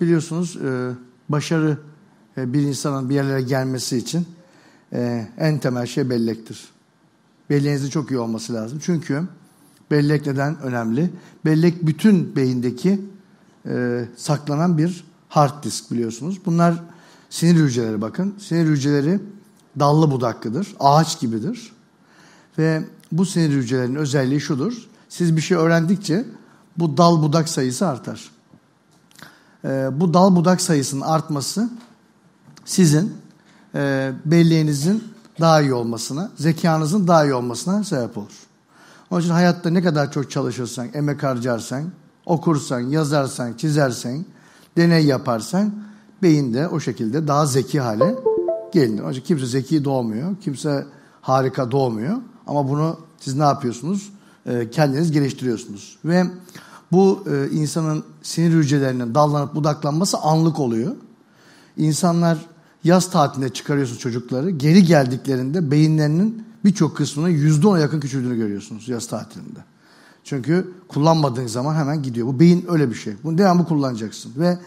Biliyorsunuz e, başarı e, bir insanın bir yerlere gelmesi için e, en temel şey bellektir. Belleğinizin çok iyi olması lazım. Çünkü bellek neden önemli? Bellek bütün beyindeki saklanan bir hard disk biliyorsunuz. Bunlar sinir hücreleri bakın. Sinir hücreleri dallı budaklıdır, ağaç gibidir. Ve bu sinir hücrelerinin özelliği şudur. Siz bir şey öğrendikçe bu dal budak sayısı artar. Ee, bu dal budak sayısının artması sizin e, belleğinizin daha iyi olmasına, zekanızın daha iyi olmasına sebep olur. Onun için hayatta ne kadar çok çalışırsan, emek harcarsan, okursan, yazarsan, çizersen, deney yaparsan beyinde o şekilde daha zeki hale gelinir. Onun için kimse zeki doğmuyor, kimse harika doğmuyor. Ama bunu siz ne yapıyorsunuz? Ee, kendiniz geliştiriyorsunuz. Ve bu e, insanın sinir hücrelerinin dallanıp budaklanması anlık oluyor. İnsanlar yaz tatilinde çıkarıyorsunuz çocukları. Geri geldiklerinde beyinlerinin birçok kısmının yüzde ona yakın küçüldüğünü görüyorsunuz yaz tatilinde. Çünkü kullanmadığın zaman hemen gidiyor. Bu beyin öyle bir şey. Bunu devamlı kullanacaksın. Ve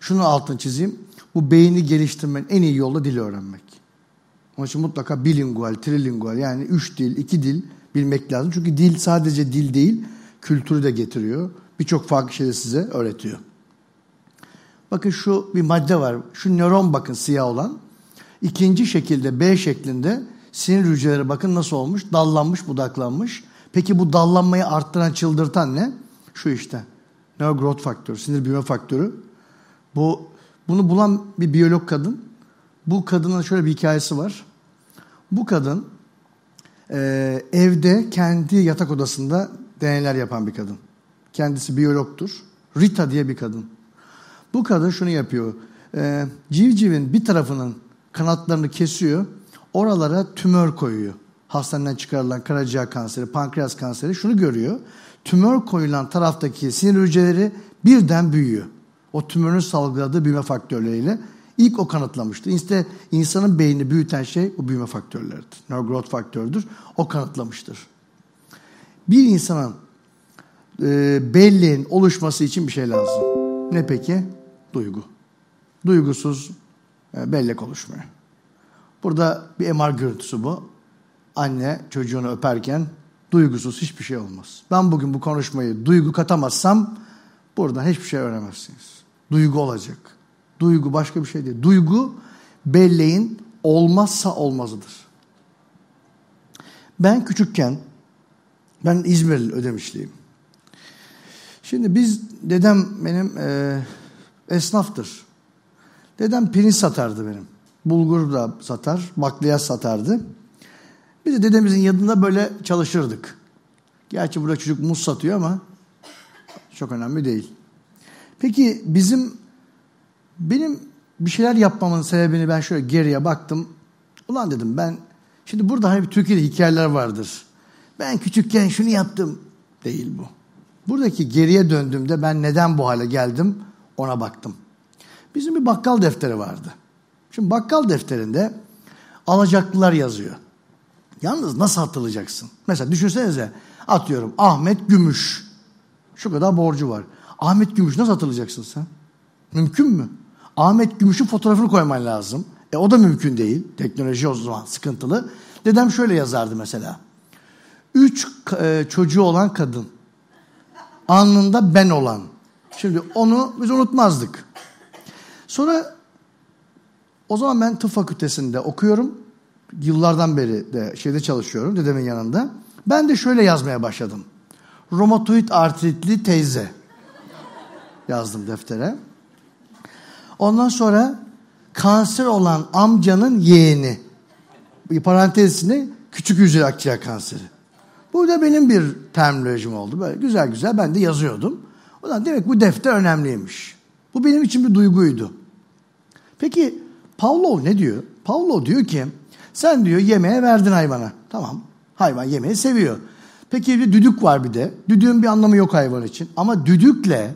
şunu altını çizeyim. Bu beyni geliştirmenin en iyi yolu dil öğrenmek. Onun için mutlaka bilingual, trilingual yani üç dil, iki dil bilmek lazım. Çünkü dil sadece dil değil, kültürü de getiriyor. Birçok farklı şeyi size öğretiyor. Bakın şu bir madde var. Şu nöron bakın siyah olan. İkinci şekilde B şeklinde sinir hücreleri bakın nasıl olmuş? Dallanmış, budaklanmış. Peki bu dallanmayı arttıran, çıldırtan ne? Şu işte. Neurogrowth faktörü, sinir büyüme faktörü. Bu bunu bulan bir biyolog kadın. Bu kadının şöyle bir hikayesi var. Bu kadın e, evde kendi yatak odasında deneyler yapan bir kadın. Kendisi biyologtur. Rita diye bir kadın. Bu kadın şunu yapıyor. E, civcivin bir tarafının kanatlarını kesiyor. Oralara tümör koyuyor. Hastaneden çıkarılan karaciğer kanseri, pankreas kanseri şunu görüyor. Tümör koyulan taraftaki sinir hücreleri birden büyüyor. O tümörün salgıladığı büyüme faktörleriyle ilk o kanıtlamıştı. İşte insanın beynini büyüten şey bu büyüme faktörleridir. Neurogrowth faktörüdür. O kanıtlamıştır. Bir insanın e, belleğin oluşması için bir şey lazım. Ne peki? Duygu. Duygusuz e, bellek oluşmuyor. Burada bir MR görüntüsü bu. Anne çocuğunu öperken duygusuz hiçbir şey olmaz. Ben bugün bu konuşmayı duygu katamazsam buradan hiçbir şey öğrenemezsiniz. Duygu olacak. Duygu başka bir şey değil. Duygu belleğin olmazsa olmazıdır. Ben küçükken ben İzmirli Ödemişliyim. Şimdi biz dedem benim e, esnaftır. Dedem pirinç satardı benim. Bulgur da satar, bakliyat satardı. Biz de dedemizin yanında böyle çalışırdık. Gerçi burada çocuk muz satıyor ama çok önemli değil. Peki bizim benim bir şeyler yapmamın sebebini ben şöyle geriye baktım. Ulan dedim ben şimdi burada hani bir Türkiye'de hikayeler vardır. Ben küçükken şunu yaptım. Değil bu. Buradaki geriye döndüğümde ben neden bu hale geldim ona baktım. Bizim bir bakkal defteri vardı. Şimdi bakkal defterinde alacaklılar yazıyor. Yalnız nasıl hatırlayacaksın? Mesela düşünsenize atıyorum Ahmet Gümüş. Şu kadar borcu var. Ahmet Gümüş nasıl hatırlayacaksın sen? Mümkün mü? Ahmet Gümüş'ün fotoğrafını koyman lazım. E o da mümkün değil. Teknoloji o zaman sıkıntılı. Dedem şöyle yazardı mesela. Üç e, çocuğu olan kadın. Alnında ben olan. Şimdi onu biz unutmazdık. Sonra o zaman ben tıp fakültesinde okuyorum. Yıllardan beri de şeyde çalışıyorum dedemin yanında. Ben de şöyle yazmaya başladım. Romatoid artritli teyze yazdım deftere. Ondan sonra kanser olan amcanın yeğeni. Bir parantezine küçük hücre akciğer kanseri. Bu da benim bir terminolojim oldu. Böyle güzel güzel ben de yazıyordum. O zaman demek bu defter önemliymiş. Bu benim için bir duyguydu. Peki Pavlov ne diyor? Pavlov diyor ki sen diyor yemeğe verdin hayvana. Tamam hayvan yemeği seviyor. Peki bir düdük var bir de. Düdüğün bir anlamı yok hayvan için. Ama düdükle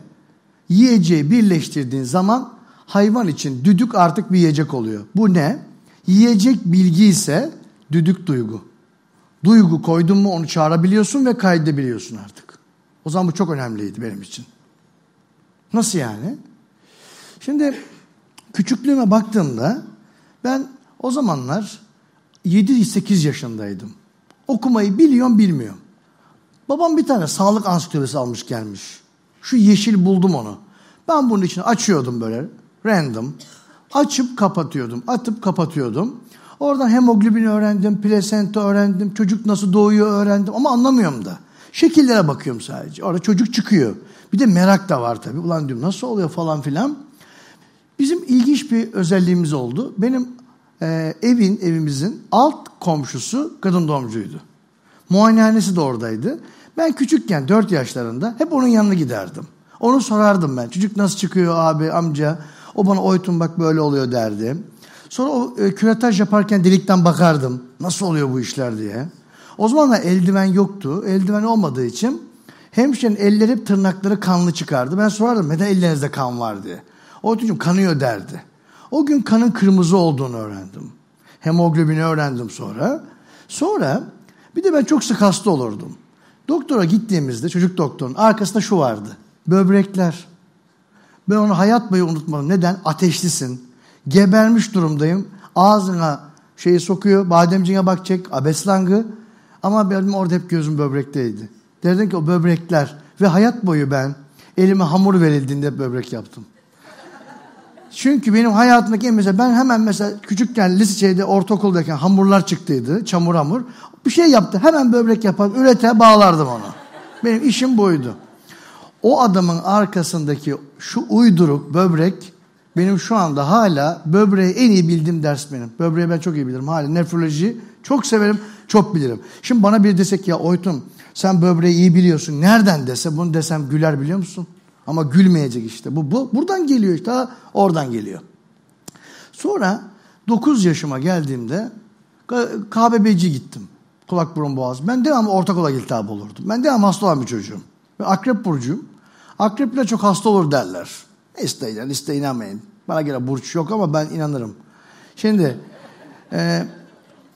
yiyeceği birleştirdiğin zaman hayvan için düdük artık bir yiyecek oluyor. Bu ne? Yiyecek bilgi ise düdük duygu. Duygu koydun mu onu çağırabiliyorsun ve kaydedebiliyorsun artık. O zaman bu çok önemliydi benim için. Nasıl yani? Şimdi küçüklüğüme baktığımda ben o zamanlar 7-8 yaşındaydım. Okumayı biliyorum bilmiyorum. Babam bir tane sağlık ansiklopedisi almış gelmiş. Şu yeşil buldum onu. Ben bunun içine açıyordum böyle random. Açıp kapatıyordum, atıp kapatıyordum. Oradan hemoglobin öğrendim, plasenta öğrendim, çocuk nasıl doğuyor öğrendim ama anlamıyorum da. Şekillere bakıyorum sadece. Orada çocuk çıkıyor. Bir de merak da var tabii. Ulan diyorum nasıl oluyor falan filan. Bizim ilginç bir özelliğimiz oldu. Benim e, evin, evimizin alt komşusu kadın doğumcuydu. Muayenehanesi de oradaydı. Ben küçükken 4 yaşlarında hep onun yanına giderdim. Onu sorardım ben. Çocuk nasıl çıkıyor abi, amca? O bana oytun bak böyle oluyor derdi. Sonra o e, küretaj yaparken delikten bakardım. Nasıl oluyor bu işler diye. O zamanlar eldiven yoktu. Eldiven olmadığı için hemşirenin elleri tırnakları kanlı çıkardı. Ben sorardım neden ellerinizde kan var diye. O çocuğum kanıyor derdi. O gün kanın kırmızı olduğunu öğrendim. Hemoglobini öğrendim sonra. Sonra bir de ben çok sık hasta olurdum. Doktora gittiğimizde çocuk doktorun arkasında şu vardı. Böbrekler. Ben onu hayat boyu unutmadım. Neden? Ateşlisin. Gebermiş durumdayım. Ağzına şeyi sokuyor. Bademciğine bakacak. Abeslangı. Ama benim orada hep gözüm böbrekteydi. Derdim ki o böbrekler. Ve hayat boyu ben elime hamur verildiğinde böbrek yaptım. Çünkü benim hayatımdaki en mesela ben hemen mesela küçükken lise şeyde ortaokuldayken hamurlar çıktıydı. Çamur hamur. Bir şey yaptı. Hemen böbrek yapar. Ürete bağlardım onu. Benim işim buydu. O adamın arkasındaki şu uyduruk böbrek benim şu anda hala böbreği en iyi bildiğim ders benim. Böbreği ben çok iyi bilirim. Hala nefroloji çok severim, çok bilirim. Şimdi bana bir desek ya Oytun sen böbreği iyi biliyorsun. Nereden dese bunu desem güler biliyor musun? Ama gülmeyecek işte. Bu, bu buradan geliyor işte. Oradan geliyor. Sonra 9 yaşıma geldiğimde KBB'ci gittim. Kulak burun boğaz. Ben devamlı orta kulak iltihabı olurdum. Ben devamlı hasta olan bir çocuğum. Ve akrep burcuyum. Akrepler çok hasta olur derler. İsteyin, isteyin inanmayın. Bana göre burç yok ama ben inanırım. Şimdi e,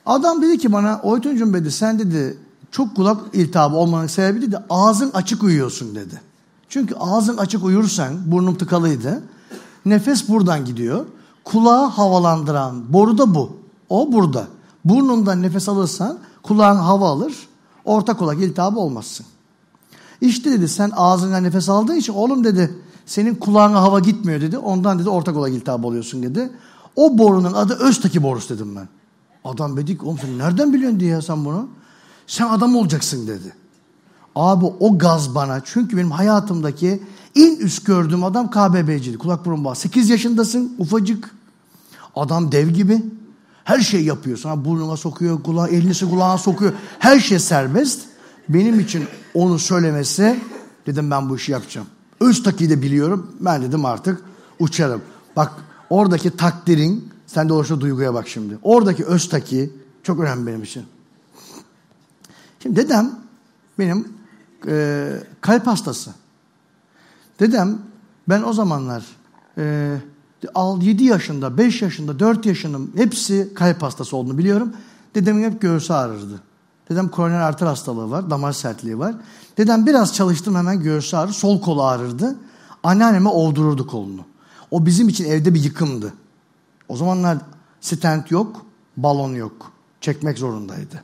adam dedi ki bana Oytuncuğum dedi sen dedi çok kulak iltihabı olmanın sebebi dedi ağzın açık uyuyorsun dedi. Çünkü ağzın açık uyursan burnum tıkalıydı. Nefes buradan gidiyor. Kulağı havalandıran boru da bu. O burada. Burnundan nefes alırsan kulağın hava alır. Orta kulak iltihabı olmazsın. İşte dedi sen ağzından nefes aldığın için oğlum dedi senin kulağına hava gitmiyor dedi. Ondan dedi orta kulak iltihabı oluyorsun dedi. O borunun adı Öztaki borusu dedim ben. Adam dedi ki oğlum sen nereden biliyorsun diye sen bunu? Sen adam olacaksın dedi. Abi o gaz bana çünkü benim hayatımdaki en üst gördüğüm adam KBB'ciydi. Kulak burun bağ. 8 yaşındasın ufacık. Adam dev gibi. Her şey yapıyor. Sana burnuna sokuyor, kulağı, elini kulağına sokuyor. Her şey serbest. Benim için onu söylemesi dedim ben bu işi yapacağım. Öztaki'yi de biliyorum. Ben dedim artık uçarım. Bak oradaki takdirin sen de oluştu duyguya bak şimdi. Oradaki Öztaki çok önemli benim için. Şimdi dedem benim e, kalp hastası. Dedem ben o zamanlar e, 7 yaşında, 5 yaşında, 4 yaşında hepsi kalp hastası olduğunu biliyorum. Dedemin hep göğsü ağrırdı. Dedem koroner arter hastalığı var, damar sertliği var. Dedem biraz çalıştım hemen göğsü ağrır, sol kolu ağrırdı. Anneanneme ovdururdu kolunu. O bizim için evde bir yıkımdı. O zamanlar stent yok, balon yok. Çekmek zorundaydı.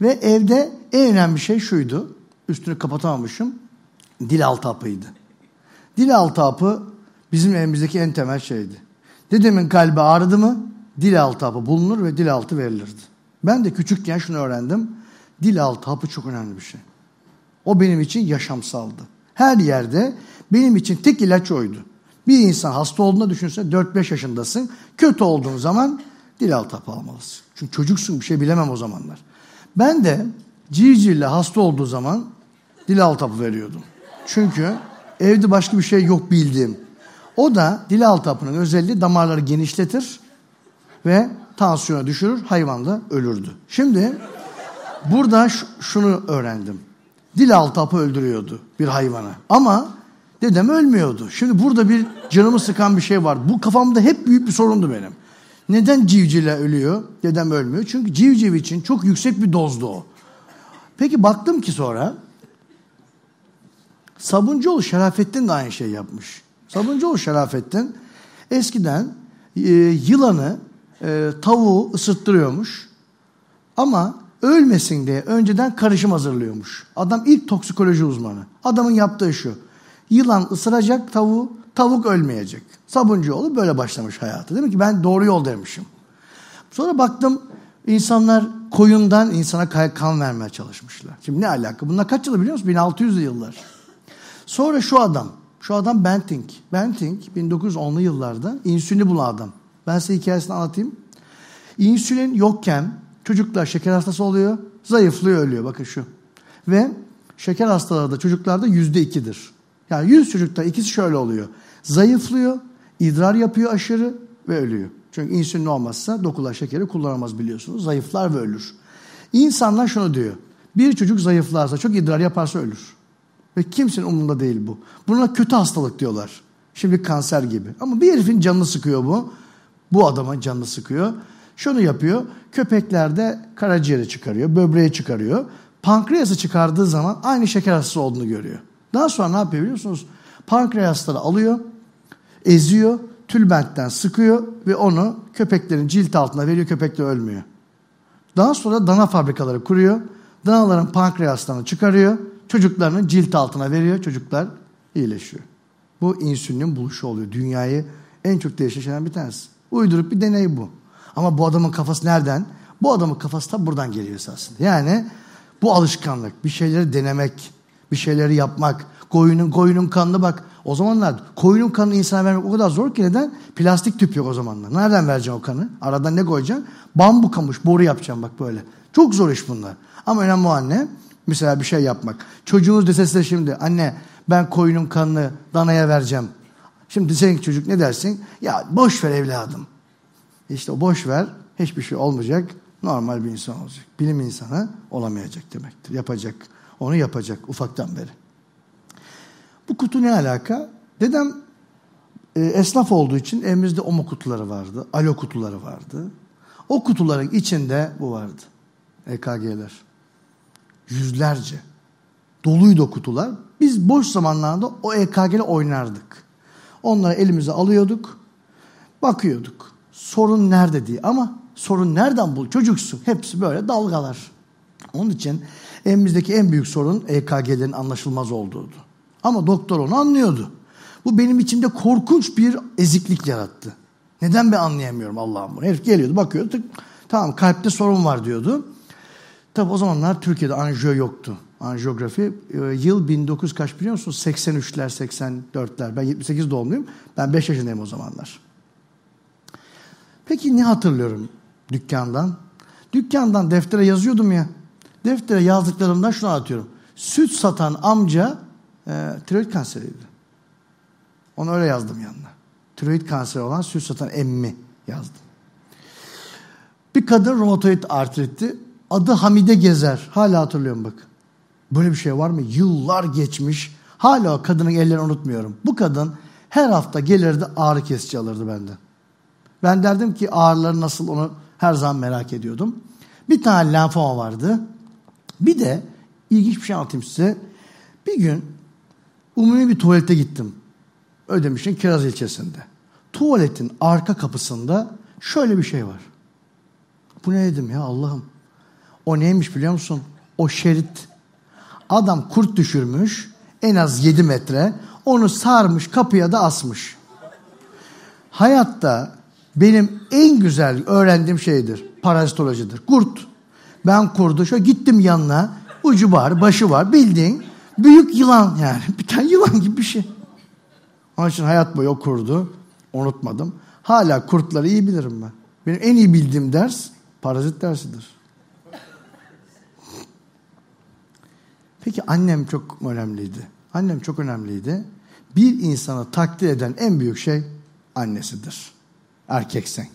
Ve evde en önemli şey şuydu. Üstünü kapatamamışım. Dil altı hapıydı. Dil altı hapı bizim evimizdeki en temel şeydi. Dedemin kalbi ağrıdı mı dil altı hapı bulunur ve dil altı verilirdi. Ben de küçükken şunu öğrendim. Dil altı hapı çok önemli bir şey. O benim için yaşamsaldı. Her yerde benim için tek ilaç oydu. Bir insan hasta olduğunda düşünse 4-5 yaşındasın. Kötü olduğun zaman dil altı hapı almalısın. Çünkü çocuksun bir şey bilemem o zamanlar. Ben de civcivle hasta olduğu zaman dil altı hapı veriyordum. Çünkü evde başka bir şey yok bildiğim. O da dil altı hapının özelliği damarları genişletir ve tansiyona düşürür, hayvan da ölürdü. Şimdi burada şunu öğrendim. Dil altı hapı öldürüyordu bir hayvana. Ama dedem ölmüyordu. Şimdi burada bir canımı sıkan bir şey var. Bu kafamda hep büyük bir sorundu benim. Neden civcivle ölüyor, dedem ölmüyor? Çünkü civciv için çok yüksek bir dozdu o. Peki baktım ki sonra Sabuncuoğlu Şerafettin de aynı şey yapmış. Sabuncuoğlu Şerafettin eskiden e, yılanı, e, tavuğu ısıttırıyormuş. Ama ölmesin diye önceden karışım hazırlıyormuş. Adam ilk toksikoloji uzmanı. Adamın yaptığı şu. Yılan ısıracak tavuğu, tavuk ölmeyecek. Sabuncuoğlu böyle başlamış hayatı. Demek ki ben doğru yol demişim. Sonra baktım insanlar koyundan insana kan vermeye çalışmışlar. Şimdi ne alaka? Bunlar kaç yılı biliyor musun? 1600'lü yıllar. Sonra şu adam, şu adam Benting. Benting 1910'lu yıllarda insülini bulan adam. Ben size hikayesini anlatayım. İnsülin yokken çocuklar şeker hastası oluyor, zayıflıyor, ölüyor. Bakın şu. Ve şeker hastalığı da çocuklarda yüzde ikidir. Yani yüz çocukta ikisi şöyle oluyor. Zayıflıyor, idrar yapıyor aşırı ve ölüyor. Çünkü insülin olmazsa dokular şekeri kullanamaz biliyorsunuz. Zayıflar ve ölür. İnsanlar şunu diyor. Bir çocuk zayıflarsa, çok idrar yaparsa ölür. Ve kimsenin umurunda değil bu. Buna kötü hastalık diyorlar. Şimdi kanser gibi. Ama bir herifin canını sıkıyor bu. Bu adamın canını sıkıyor. Şunu yapıyor. Köpeklerde karaciğeri çıkarıyor, böbreği çıkarıyor. Pankreası çıkardığı zaman aynı şeker hastası olduğunu görüyor. Daha sonra ne yapıyor biliyor musunuz? Pankreasları alıyor, eziyor, tülbentten sıkıyor ve onu köpeklerin cilt altına veriyor. Köpekler ölmüyor. Daha sonra dana fabrikaları kuruyor. Danaların pankreaslarını çıkarıyor. Çocuklarının cilt altına veriyor. Çocuklar iyileşiyor. Bu insülinin buluşu oluyor. Dünyayı en çok değiştiren bir tanesi. Uydurup bir deney bu. Ama bu adamın kafası nereden? Bu adamın kafası da buradan geliyor esasında. Yani bu alışkanlık, bir şeyleri denemek, bir şeyleri yapmak, koyunun koyunun kanını bak. O zamanlar koyunun kanını insana vermek o kadar zor ki neden? Plastik tüp yok o zamanlar. Nereden vereceksin o kanı? Aradan ne koyacaksın? Bambu kamış, boru yapacaksın bak böyle. Çok zor iş bunlar. Ama önemli o anne. Mesela bir şey yapmak. Çocuğunuz dese size şimdi anne ben koyunun kanını danaya vereceğim. Şimdi senin çocuk ne dersin? Ya boş ver evladım. İşte o boş ver hiçbir şey olmayacak. Normal bir insan olacak. Bilim insanı olamayacak demektir. Yapacak. Onu yapacak ufaktan beri. Bu kutu ne alaka? Dedem e, esnaf olduğu için evimizde omo kutuları vardı. Alo kutuları vardı. O kutuların içinde bu vardı. EKG'ler. Yüzlerce. Doluydu kutular. Biz boş zamanlarda o EKG'le oynardık. Onları elimize alıyorduk. Bakıyorduk. Sorun nerede diye. Ama sorun nereden bul? Çocuksun. Hepsi böyle dalgalar. Onun için evimizdeki en büyük sorun EKG'lerin anlaşılmaz olduğuydu. Ama doktor onu anlıyordu. Bu benim içimde korkunç bir eziklik yarattı. Neden ben anlayamıyorum Allah'ım bunu? Herif geliyordu bakıyordu. Tamam kalpte sorun var diyordu. Tabi o zamanlar Türkiye'de anjiyo yoktu. Anjiyografi e, yıl 1900 kaç biliyor musunuz? 83'ler 84'ler. Ben 78 doğumluyum. Ben 5 yaşındayım o zamanlar. Peki ne hatırlıyorum dükkandan? Dükkandan deftere yazıyordum ya. Deftere yazdıklarımdan şunu atıyorum. Süt satan amca e, tiroid kanseriydi. Onu öyle yazdım yanına. Tiroid kanseri olan süt satan emmi yazdım. Bir kadın romatoid artritti. Adı Hamide Gezer. Hala hatırlıyorum bak. Böyle bir şey var mı? Yıllar geçmiş. Hala o kadının ellerini unutmuyorum. Bu kadın her hafta gelirdi ağrı kesici alırdı benden. Ben derdim ki ağrıları nasıl onu her zaman merak ediyordum. Bir tane lenfoma vardı. Bir de ilginç bir şey anlatayım size. Bir gün umumi bir tuvalete gittim. Ödemiş'in Kiraz ilçesinde. Tuvaletin arka kapısında şöyle bir şey var. Bu ne dedim ya Allah'ım. O neymiş biliyor musun? O şerit. Adam kurt düşürmüş en az 7 metre. Onu sarmış kapıya da asmış. Hayatta benim en güzel öğrendiğim şeydir. Parazitolojidir. Kurt. Ben kurdu şöyle gittim yanına. Ucu var, başı var. Bildiğin büyük yılan yani. Bir tane yılan gibi bir şey. Onun için hayat boyu o kurdu. Unutmadım. Hala kurtları iyi bilirim ben. Benim en iyi bildiğim ders parazit dersidir. Peki annem çok önemliydi. Annem çok önemliydi. Bir insanı takdir eden en büyük şey annesidir. Erkeksen.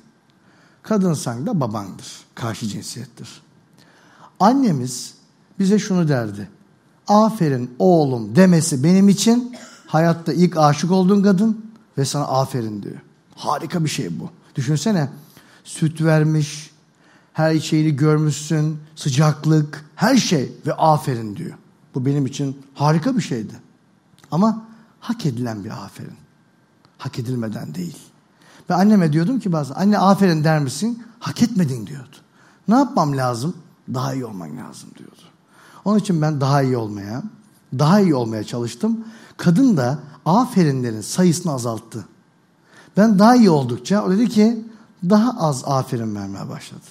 Kadınsan da babandır. Karşı cinsiyettir. Annemiz bize şunu derdi. Aferin oğlum demesi benim için hayatta ilk aşık olduğun kadın ve sana aferin diyor. Harika bir şey bu. Düşünsene süt vermiş, her şeyini görmüşsün, sıcaklık, her şey ve aferin diyor. Bu benim için harika bir şeydi. Ama hak edilen bir aferin. Hak edilmeden değil. Ve anneme diyordum ki bazen anne aferin der misin? Hak etmedin diyordu. Ne yapmam lazım? Daha iyi olman lazım diyordu. Onun için ben daha iyi olmaya, daha iyi olmaya çalıştım. Kadın da aferinlerin sayısını azalttı. Ben daha iyi oldukça o dedi ki daha az aferin vermeye başladı.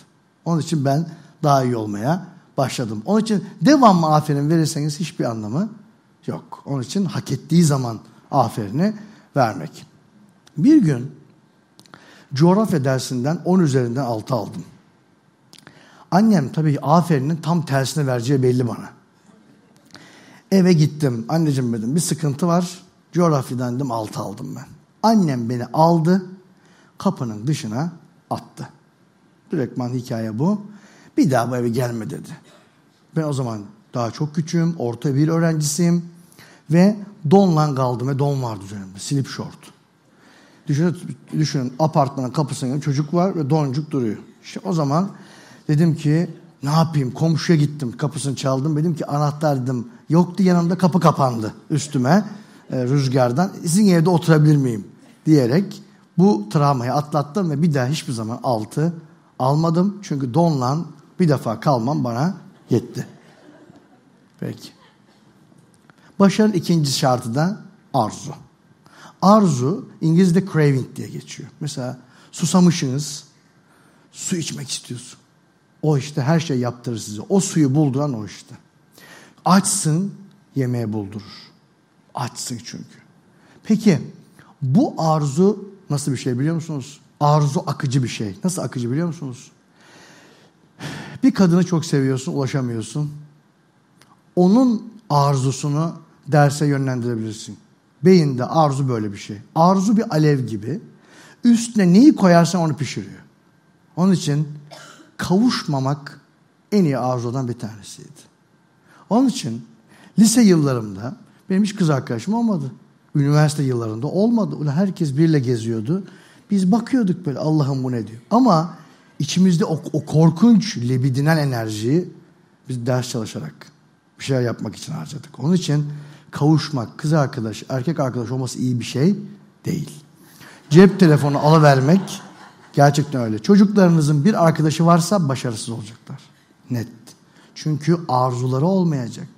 Onun için ben daha iyi olmaya başladım. Onun için devamlı aferin verirseniz hiçbir anlamı yok. Onun için hak ettiği zaman aferini vermek. Bir gün coğrafya dersinden 10 üzerinden 6 aldım. Annem tabii aferinin tam tersine vereceği belli bana. Eve gittim. Anneciğim dedim bir sıkıntı var. Coğrafyadan dedim 6 aldım ben. Annem beni aldı. Kapının dışına attı. Direktman hikaye bu. Bir daha bu eve gelme dedi. Ben o zaman daha çok küçüğüm. Orta bir öğrencisiyim. Ve donla kaldım ve don vardı üzerimde. Slip short. Düşünün, düşünün apartmanın kapısında çocuk var ve doncuk duruyor. İşte o zaman dedim ki ne yapayım komşuya gittim kapısını çaldım. Dedim ki anahtar dedim yoktu yanımda kapı kapandı üstüme e, rüzgardan. Sizin evde oturabilir miyim diyerek bu travmayı atlattım ve bir daha hiçbir zaman altı almadım. Çünkü donla bir defa kalmam bana yetti. Peki. Başarının ikinci şartı da arzu. Arzu İngilizce craving diye geçiyor. Mesela susamışsınız, su içmek istiyorsun. O işte her şey yaptırır size. O suyu bulduran o işte. Açsın, yemeğe buldurur. Açsın çünkü. Peki bu arzu nasıl bir şey biliyor musunuz? Arzu akıcı bir şey. Nasıl akıcı biliyor musunuz? Bir kadını çok seviyorsun, ulaşamıyorsun. Onun arzusunu derse yönlendirebilirsin. Beyinde arzu böyle bir şey. Arzu bir alev gibi. Üstüne neyi koyarsan onu pişiriyor. Onun için kavuşmamak en iyi arzudan bir tanesiydi. Onun için lise yıllarımda benim hiç kız arkadaşım olmadı. Üniversite yıllarında olmadı. Herkes birle geziyordu. Biz bakıyorduk böyle Allah'ım bu ne diyor. Ama içimizde o, o korkunç libidinal enerjiyi biz ders çalışarak bir şeyler yapmak için harcadık. Onun için kavuşmak, kız arkadaş, erkek arkadaş olması iyi bir şey değil. Cep telefonu alıvermek gerçekten öyle. Çocuklarınızın bir arkadaşı varsa başarısız olacaklar. Net. Çünkü arzuları olmayacak.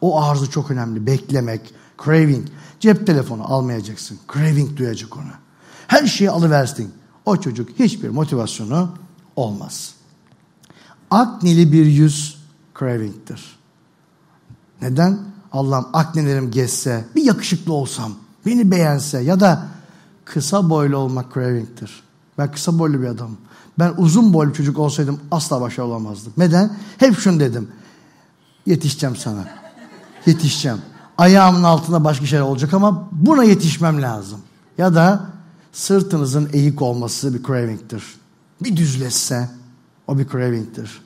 O arzu çok önemli. Beklemek, craving. Cep telefonu almayacaksın. Craving duyacak ona. Her şeyi alıversin. O çocuk hiçbir motivasyonu olmaz. Akneli bir yüz craving'tir. Neden? Allah'ım aknelerim geçse, bir yakışıklı olsam, beni beğense ya da kısa boylu olmak craving'tir. Ben kısa boylu bir adamım. Ben uzun boylu çocuk olsaydım asla başarılı olamazdım. Neden? Hep şunu dedim. Yetişeceğim sana. Yetişeceğim. Ayağımın altında başka şeyler olacak ama buna yetişmem lazım. Ya da sırtınızın eğik olması bir craving'tir. Bir düzleşse o bir craving'tir.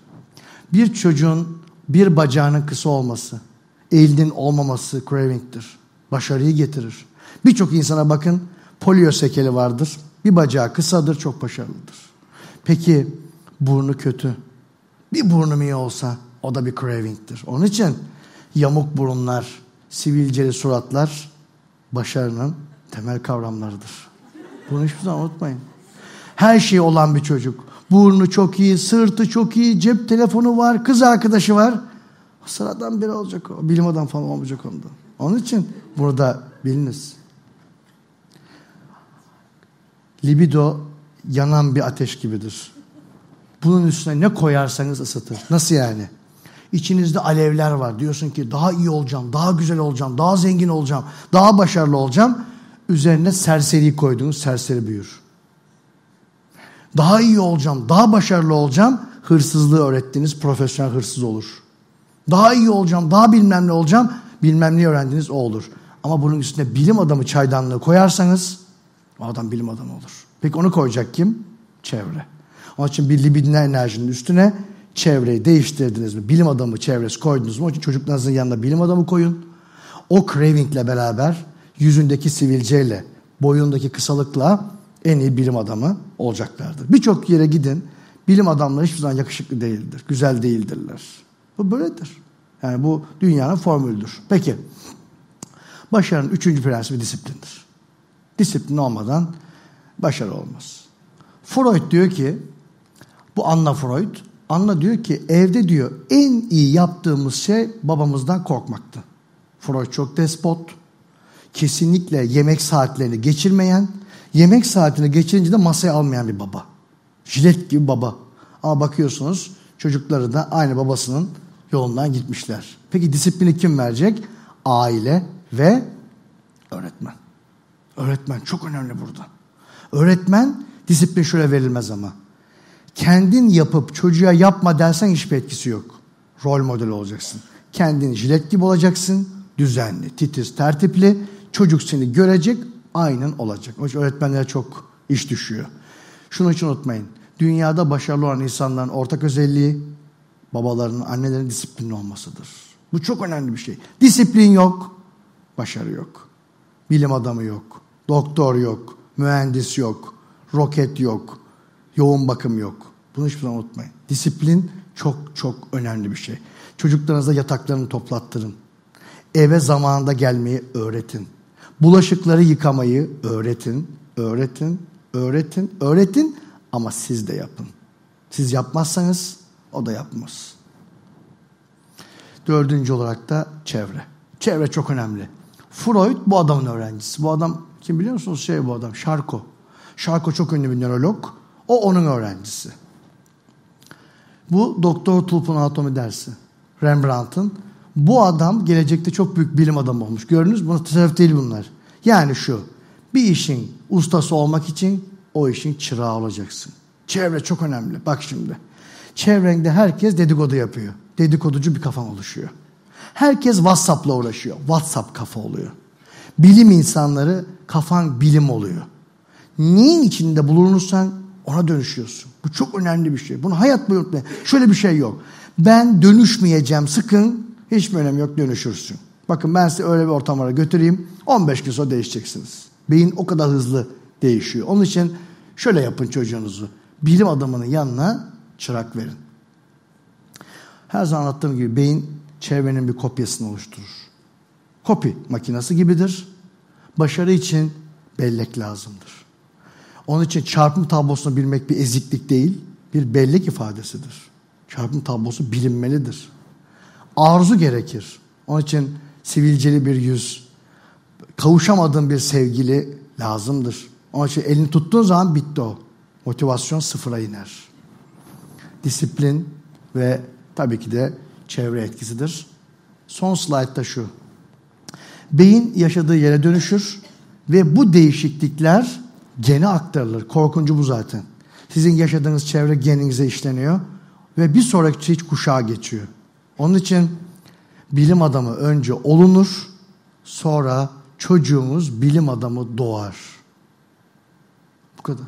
Bir çocuğun bir bacağının kısa olması, elinin olmaması craving'tir. Başarıyı getirir. Birçok insana bakın polio sekeli vardır. Bir bacağı kısadır, çok başarılıdır. Peki burnu kötü. Bir burnum iyi olsa o da bir craving'tir. Onun için yamuk burunlar, sivilceli suratlar başarının temel kavramlarıdır. Bunu hiçbir zaman unutmayın. Her şey olan bir çocuk. Burnu çok iyi, sırtı çok iyi, cep telefonu var, kız arkadaşı var. Sıradan biri olacak o. Bilim adam falan olmayacak onda. Onun için burada biliniz. Libido yanan bir ateş gibidir. Bunun üstüne ne koyarsanız ısıtır. Nasıl yani? İçinizde alevler var. Diyorsun ki daha iyi olacağım, daha güzel olacağım, daha zengin olacağım, daha başarılı olacağım. Üzerine serseri koyduğunuz serseri büyür. Daha iyi olacağım, daha başarılı olacağım. Hırsızlığı öğrettiğiniz profesyonel hırsız olur. Daha iyi olacağım, daha bilmem ne olacağım. Bilmem ne öğrendiğiniz o olur. Ama bunun üstüne bilim adamı çaydanlığı koyarsanız o adam bilim adamı olur. Peki onu koyacak kim? Çevre. Onun için bir libidine enerjinin üstüne çevreyi değiştirdiniz mi? Bilim adamı çevresi koydunuz mu? Onun için çocuklarınızın yanına bilim adamı koyun. O cravingle beraber yüzündeki sivilceyle, boyundaki kısalıkla en iyi bilim adamı olacaklardır. Birçok yere gidin. Bilim adamları hiçbir zaman yakışıklı değildir. Güzel değildirler. Bu böyledir. Yani bu dünyanın formülüdür. Peki. Başarının üçüncü prensibi disiplindir. Disiplin olmadan başarı olmaz. Freud diyor ki, bu Anna Freud, Anna diyor ki evde diyor en iyi yaptığımız şey babamızdan korkmaktı. Freud çok despot, kesinlikle yemek saatlerini geçirmeyen, yemek saatini geçirince de masaya almayan bir baba. Jilet gibi baba. Ama bakıyorsunuz çocukları da aynı babasının yolundan gitmişler. Peki disiplini kim verecek? Aile ve öğretmen. Öğretmen çok önemli burada. Öğretmen disiplin şöyle verilmez ama. Kendin yapıp çocuğa yapma dersen hiçbir etkisi yok. Rol model olacaksın. Kendin jilet gibi olacaksın. Düzenli, titiz, tertipli. Çocuk seni görecek, aynen olacak. O öğretmenlere çok iş düşüyor. Şunu hiç unutmayın. Dünyada başarılı olan insanların ortak özelliği babaların, annelerin disiplinli olmasıdır. Bu çok önemli bir şey. Disiplin yok, başarı yok. Bilim adamı yok, doktor yok, mühendis yok, roket yok, yoğun bakım yok. Bunu hiçbir zaman unutmayın. Disiplin çok çok önemli bir şey. Çocuklarınıza yataklarını toplattırın. Eve zamanında gelmeyi öğretin. Bulaşıkları yıkamayı öğretin, öğretin, öğretin, öğretin ama siz de yapın. Siz yapmazsanız o da yapmaz. Dördüncü olarak da çevre. Çevre çok önemli. Freud bu adamın öğrencisi. Bu adam kim biliyor musunuz? Şey bu adam Şarko. Şarko çok ünlü bir nörolog. O onun öğrencisi. Bu Doktor Tulp'un anatomi dersi. Rembrandt'ın. Bu adam gelecekte çok büyük bilim adamı olmuş. Gördünüz mü? Tesadüf değil bunlar. Yani şu. Bir işin ustası olmak için o işin çırağı olacaksın. Çevre çok önemli. Bak şimdi. Çevrende herkes dedikodu yapıyor. Dedikoducu bir kafan oluşuyor. Herkes WhatsApp'la uğraşıyor. WhatsApp kafa oluyor. Bilim insanları kafan bilim oluyor. Neyin içinde bulunursan ona dönüşüyorsun. Bu çok önemli bir şey. Bunu hayat boyu unutmayın. Şöyle bir şey yok. Ben dönüşmeyeceğim sıkın. Hiçbir önemi yok dönüşürsün. Bakın ben size öyle bir ortamlara götüreyim. 15 gün sonra değişeceksiniz. Beyin o kadar hızlı değişiyor. Onun için şöyle yapın çocuğunuzu. Bilim adamının yanına çırak verin. Her zaman anlattığım gibi beyin çevrenin bir kopyasını oluşturur. Kopi makinesi gibidir. Başarı için bellek lazımdır. Onun için çarpım tablosunu bilmek bir eziklik değil, bir bellek ifadesidir. Çarpım tablosu bilinmelidir. Arzu gerekir. Onun için sivilceli bir yüz, kavuşamadığın bir sevgili lazımdır. Onun için elini tuttuğun zaman bitti o. Motivasyon sıfıra iner. Disiplin ve tabii ki de çevre etkisidir. Son slaytta şu. Beyin yaşadığı yere dönüşür ve bu değişiklikler gene aktarılır. Korkuncu bu zaten. Sizin yaşadığınız çevre geninize işleniyor ve bir sonraki hiç kuşağa geçiyor. Onun için bilim adamı önce olunur, sonra çocuğumuz bilim adamı doğar. Bu kadar.